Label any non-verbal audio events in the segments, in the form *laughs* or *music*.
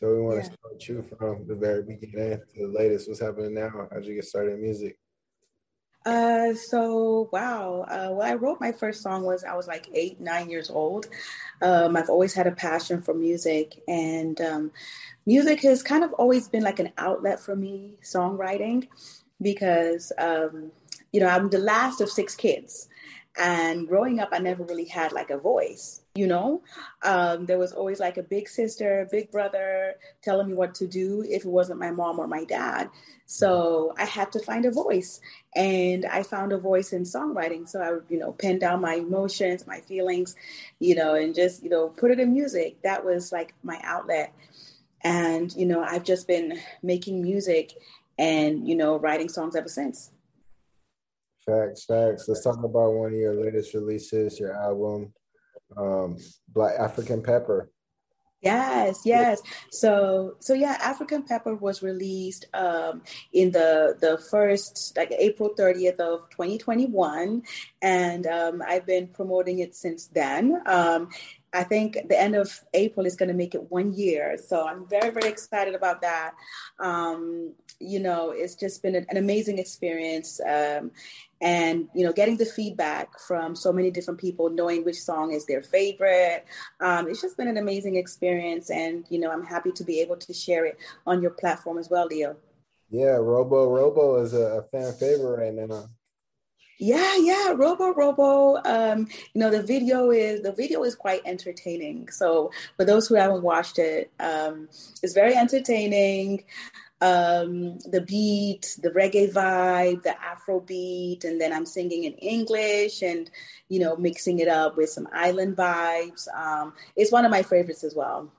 So we want yeah. to start you from the very beginning to the latest. What's happening now? How'd you get started in music? Uh, so wow. Uh, well, I wrote my first song was I was like eight, nine years old. Um, I've always had a passion for music, and um, music has kind of always been like an outlet for me, songwriting, because um, you know I'm the last of six kids, and growing up, I never really had like a voice. You know, um, there was always like a big sister, big brother telling me what to do if it wasn't my mom or my dad. So I had to find a voice and I found a voice in songwriting. So I would, you know, pen down my emotions, my feelings, you know, and just, you know, put it in music. That was like my outlet. And, you know, I've just been making music and, you know, writing songs ever since. Facts, facts. Let's talk about one of your latest releases, your album, um, Black African Pepper. Yes, yes. So, so yeah, African Pepper was released um, in the the first like April thirtieth of twenty twenty one, and um, I've been promoting it since then. Um, I think the end of April is going to make it one year. So I'm very, very excited about that. Um, you know, it's just been an, an amazing experience. Um, and, you know, getting the feedback from so many different people, knowing which song is their favorite. Um, it's just been an amazing experience. And, you know, I'm happy to be able to share it on your platform as well, Leo. Yeah, Robo Robo is a fan favorite right now. Yeah, yeah, Robo Robo. Um, you know, the video is the video is quite entertaining. So for those who haven't watched it, um, it's very entertaining. Um, the beat, the reggae vibe, the Afro beat, and then I'm singing in English and you know mixing it up with some island vibes. Um, it's one of my favorites as well.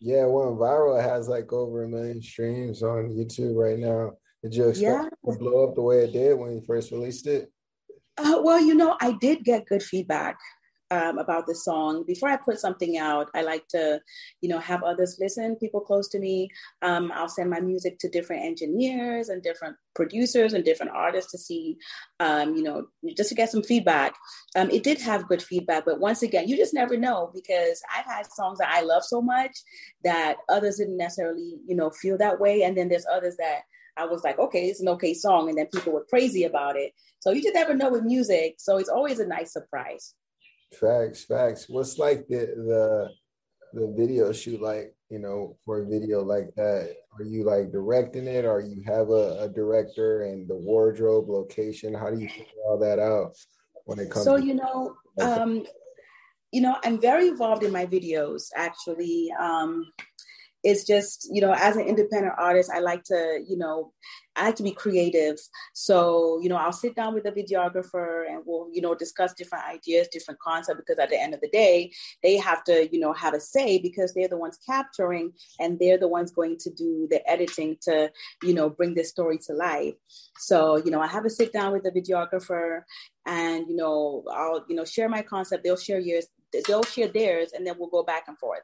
Yeah, went viral. It has like over a million streams on YouTube right now. Did you expect yeah. to blow up the way it did when you first released it? Uh, well, you know, I did get good feedback um, about the song. Before I put something out, I like to, you know, have others listen, people close to me. Um, I'll send my music to different engineers and different producers and different artists to see, um, you know, just to get some feedback. Um, it did have good feedback, but once again, you just never know because I've had songs that I love so much that others didn't necessarily, you know, feel that way. And then there's others that I was like, okay, it's an okay song. And then people were crazy about it. So you just never know with music. So it's always a nice surprise. Facts, facts. What's like the the the video shoot like, you know, for a video like that? Are you like directing it or you have a, a director and the wardrobe location? How do you figure all that out when it comes So, you know, um, you know, I'm very involved in my videos actually. Um, it's just you know as an independent artist i like to you know i like to be creative. So you know i'll sit down with the videographer and we'll you know discuss different ideas different concepts because at the end of the day they have to you know have a say because they're the ones capturing and they're the ones going to do the editing to you know bring this story to life. So you know i have a sit down with the videographer and you know i'll you know share my concept. They'll share yours they'll share theirs and then we'll go back and forth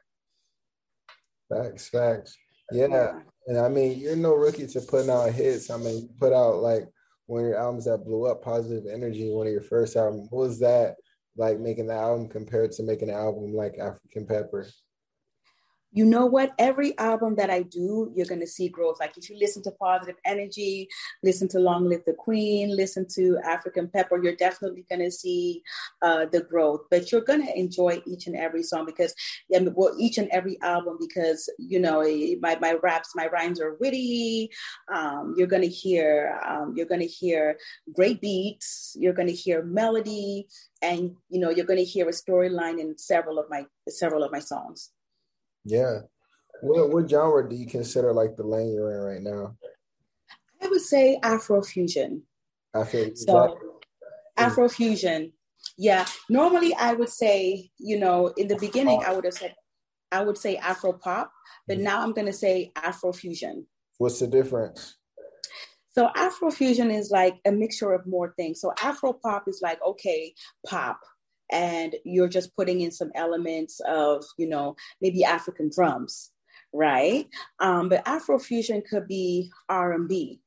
Facts, facts. Yeah. And I mean, you're no rookie to putting out hits. I mean, you put out like one of your albums that blew up, Positive Energy, one of your first albums. What was that like making the album compared to making an album like African Pepper? You know what? Every album that I do, you're going to see growth. Like if you listen to Positive Energy, listen to Long Live the Queen, listen to African Pepper, you're definitely going to see uh, the growth. But you're going to enjoy each and every song because, well, each and every album because, you know, my, my raps, my rhymes are witty. Um, you're going to hear, um, you're going to hear great beats. You're going to hear melody and, you know, you're going to hear a storyline in several of my, several of my songs. Yeah. What what genre do you consider like the lane you're in right now? I would say Afrofusion. Afro, so Afrofusion. Yeah. Normally I would say, you know, in the beginning I would have said I would say Afro pop, but mm-hmm. now I'm gonna say Afrofusion. What's the difference? So Afrofusion is like a mixture of more things. So Afro pop is like, okay, pop, and you're just putting in some elements of, you know, maybe African drums, right? Um, but Afrofusion could be R&B,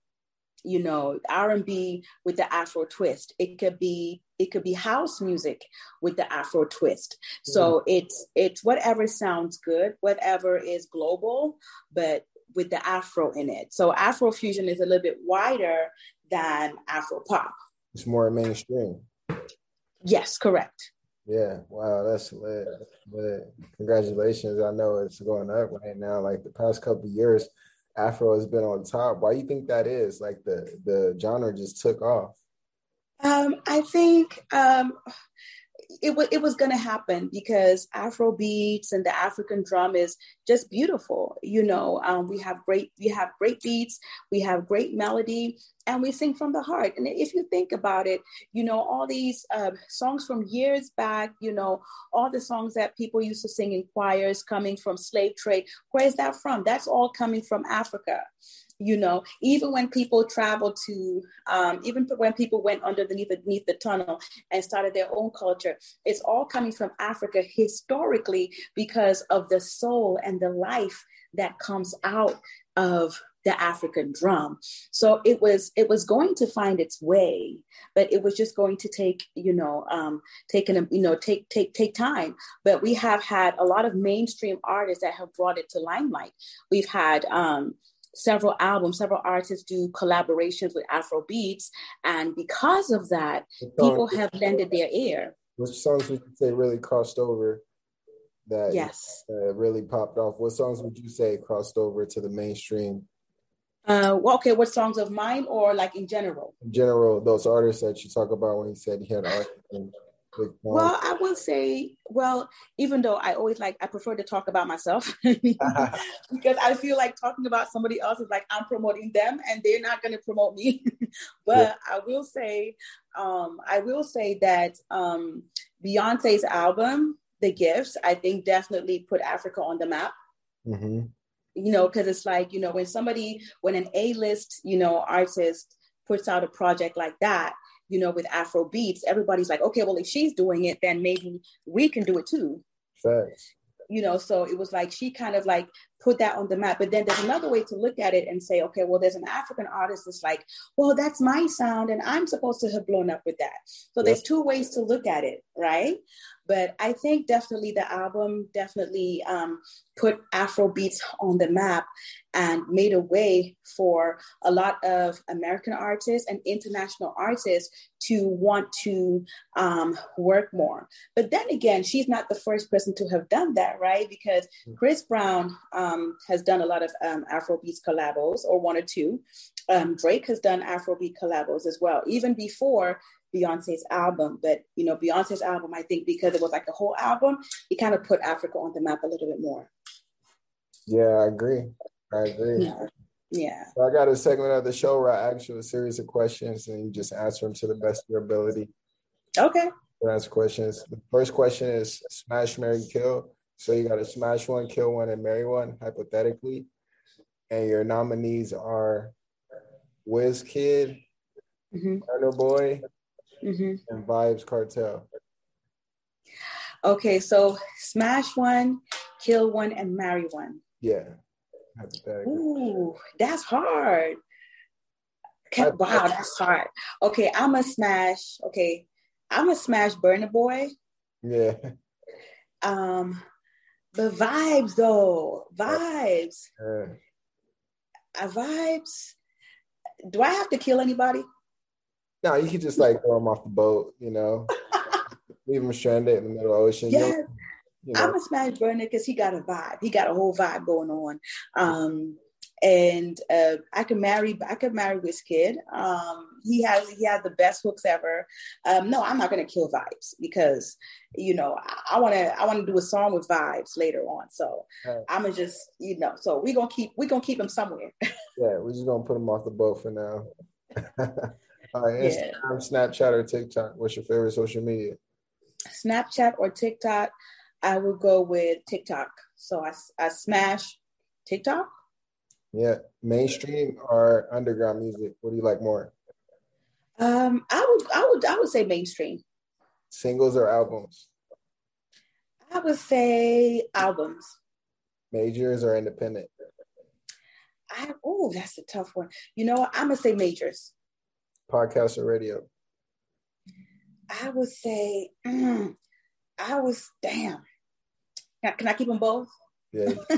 you know r&b with the afro twist. It could be it could be house music with the afro twist. So mm. it's it's whatever sounds good whatever is global but with the afro in it. So afro fusion is a little bit wider than afro pop. It's more mainstream. Yes correct yeah wow that's lit. lit. congratulations i know it's going up right now like the past couple years Afro has been on top. Why do you think that is? Like the the genre just took off. Um, I think um, it, w- it was going to happen because Afro beats and the African drum is just beautiful. You know, um, we have great we have great beats, we have great melody, and we sing from the heart. And if you think about it, you know, all these uh, songs from years back, you know, all the songs that people used to sing in choirs coming from slave trade, where is that from? That's all coming from Africa you know even when people traveled to um, even when people went underneath beneath the tunnel and started their own culture it's all coming from africa historically because of the soul and the life that comes out of the African drum. So it was it was going to find its way, but it was just going to take you know um, taking a you know take take take time. But we have had a lot of mainstream artists that have brought it to limelight. We've had um, several albums, several artists do collaborations with Afro beats, and because of that, people have lended their ear. Which songs would you say really crossed over? That yes, uh, really popped off. What songs would you say crossed over to the mainstream? Uh, well, okay, what songs of mine or like in general? In general, those artists that you talk about when you said you had art well, I would say, well, even though I always like, I prefer to talk about myself *laughs* *laughs* because I feel like talking about somebody else is like I'm promoting them and they're not going to promote me. *laughs* but yeah. I will say, um, I will say that um, Beyonce's album, The Gifts, I think definitely put Africa on the map. Mm-hmm. You know, because it's like, you know, when somebody, when an A list, you know, artist puts out a project like that, you know, with Afro beats, everybody's like, okay, well, if she's doing it, then maybe we can do it too. Thanks. You know, so it was like she kind of like put that on the map. But then there's another way to look at it and say, okay, well, there's an African artist that's like, well, that's my sound, and I'm supposed to have blown up with that. So there's two ways to look at it, right? But I think definitely the album definitely um, put Afro beats on the map and made a way for a lot of American artists and international artists to want to um, work more. But then again, she's not the first person to have done that, right? Because mm. Chris Brown um, has done a lot of um, Afrobeats collabos, or one or two. Um, Drake has done Afrobeat collabos as well, even before Beyonce's album. But you know, Beyonce's album, I think because it was like a whole album, it kind of put Africa on the map a little bit more. Yeah, I agree. I agree. Yeah. Yeah. So I got a segment of the show where I ask you a series of questions and you just answer them to the best of your ability. Okay. Ask questions. The first question is smash, Mary kill. So you got to smash one, kill one, and marry one, hypothetically. And your nominees are Wizkid, mm-hmm. Burna Boy, mm-hmm. and Vybz Kartel. Okay, so smash one, kill one, and marry one. Yeah. Ooh, that's hard. Okay, wow, that's hard. Okay, I'm a smash. Okay, I'm a smash Burna Boy. Yeah. Um, the vibes though, vibes. Uh, vibes. Do I have to kill anybody? No, you could just like throw them off the boat, you know, *laughs* leave them stranded in the middle of the ocean. Yes. You know. I'm a smash Burna because he got a vibe. He got a whole vibe going on. Um, and uh, I could marry. I could marry Wizkid. Um, he has he had the best hooks ever. Um, no, I'm not gonna kill Vybz because you know I want to I want to do a song with Vybz later on. So right. I'm gonna just you know. So we gonna keep we gonna keep him somewhere. *laughs* yeah, we're just gonna put him off the boat for now. *laughs* All right, Instagram, yeah. Snapchat, or TikTok. What's your favorite social media? Snapchat or TikTok. I would go with TikTok. So I, I smash TikTok. Yeah, mainstream or underground music. What do you like more? Um, I would, I would, I would say mainstream. Singles or albums? I would say albums. Majors or independent? I oh, that's a tough one. You know what? I'm gonna say majors. Podcast or radio? I would say mm, I was damn. Can I keep them both? Yeah, *laughs*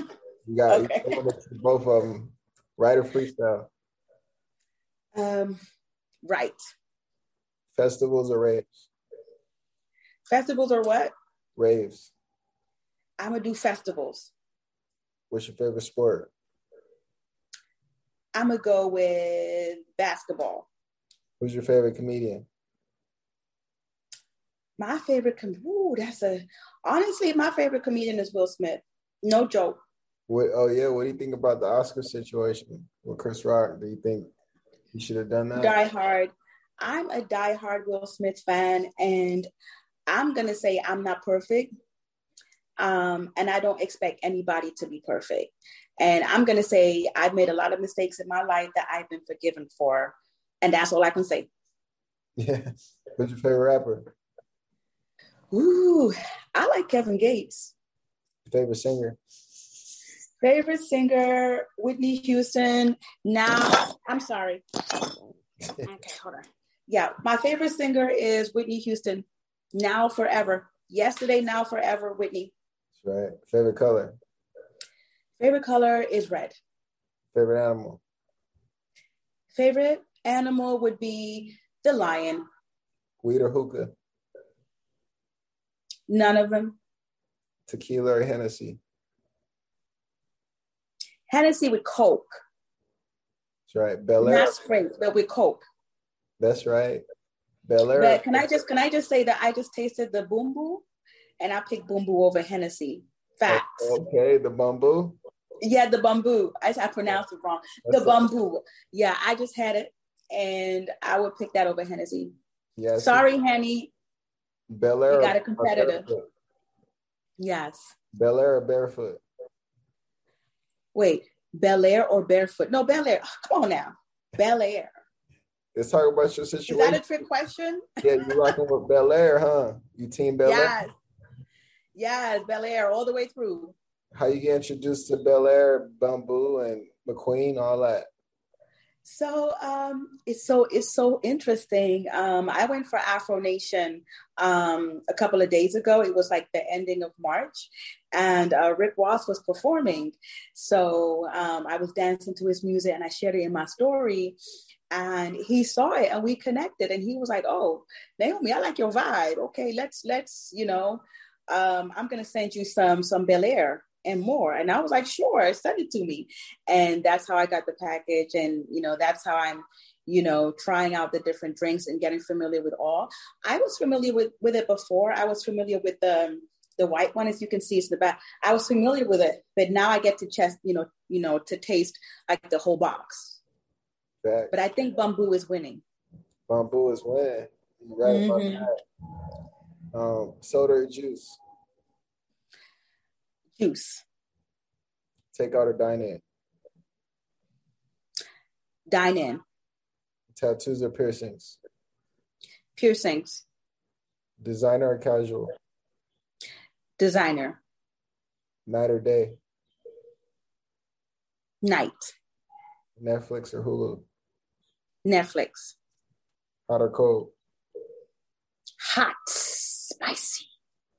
you got okay. both of them. Or freestyle? Um, right. Festivals or raves? Festivals or what? Raves. I'm gonna do festivals. What's your favorite sport? I'm gonna go with basketball. Who's your favorite comedian? My favorite com- ooh, that's a honestly, my favorite comedian is Will Smith. No joke. What oh yeah, what do you think about the Oscar situation with Chris Rock? Do you think he should have done that? Die hard. I'm a die-hard Will Smith fan, and I'm gonna say I'm not perfect. Um, and I don't expect anybody to be perfect. And I'm gonna say I've made a lot of mistakes in my life that I've been forgiven for, and that's all I can say. Yeah. Who's your favorite rapper? Ooh, I like Kevin Gates. Favorite singer? Favorite singer, Whitney Houston. Now, I'm sorry. okay, hold on. Yeah, my favorite singer is Whitney Houston. Now, forever. Yesterday, now, forever, Whitney. That's right. Favorite color? Favorite color is red. Favorite animal? Favorite animal would be the lion. Weed or hookah? None of them. Tequila or Hennessy? Hennessy with Coke. That's right. Belaire. Not Springs, but with Coke. That's right. Belaire. But can I just can I just say that I just tasted the Bumbu, and I picked Bumbu over Hennessy. Facts. Okay, the Bumbu. Yeah, the Bumbu. I, I pronounced it wrong. That's the Bumbu. Yeah, I just had it, and I would pick that over Hennessy. Yeah. Sorry, Henny. Belaire. You got a competitor. Yes. Belaire barefoot? Wait, Belaire or barefoot? No, Belaire. come on now. Belaire. Let's talk about your situation. Is that a trick question? yeah, you rocking with Belaire, huh? You team Belaire? Yes. Yes, Belaire all the way through. How you get introduced to Belaire, Bumbu, and McQueen, all that? So um, it's so it's so interesting. Um, I went for Afro Nation um, a couple of days ago. It was like the ending of March, and uh, Rick Ross was performing. So um, I was dancing to his music, and I shared it in my story. And he saw it, and we connected. And he was like, "Oh, Naomi, I like your vibe. Okay, let's let's you know, um, I'm gonna send you some some Belaire." And more. And I was like, sure, send it to me. And that's how I got the package. And, you know, that's how I'm, you know, trying out the different drinks and getting familiar with all. I was familiar with, with it before. I was familiar with the, the white one, as you can see, is the back. I was familiar with it, but now I get to test, you know, you know, to taste like the whole box. Back. But I think Bumbu is winning. Bumbu is winning. You're right mm-hmm. about that. Um, soda or juice? Juice. Take out or dine in? Dine in. Tattoos or piercings? Piercings. Designer or casual? Designer. Night or day? Night. Netflix or Hulu? Netflix. Hot or cold? Hot. Spicy.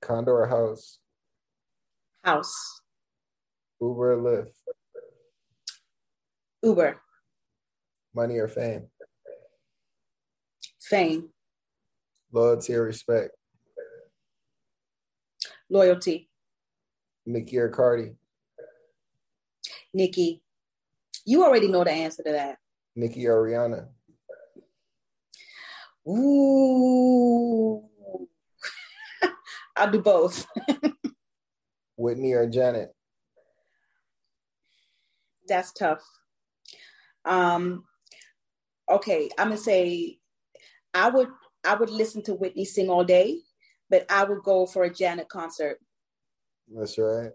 Condo or house? House. Uber or Lyft? Uber. Money or fame? Fame. Loyalty or respect? Loyalty. Nicki or Cardi? Nicki. You already know the answer to that. Nicki or Rihanna? Ooh. *laughs* I'll do both. *laughs* Whitney or Janet? That's tough. Um, okay, I'm gonna say I would I would listen to Whitney sing all day, but I would go for a Janet concert. That's right.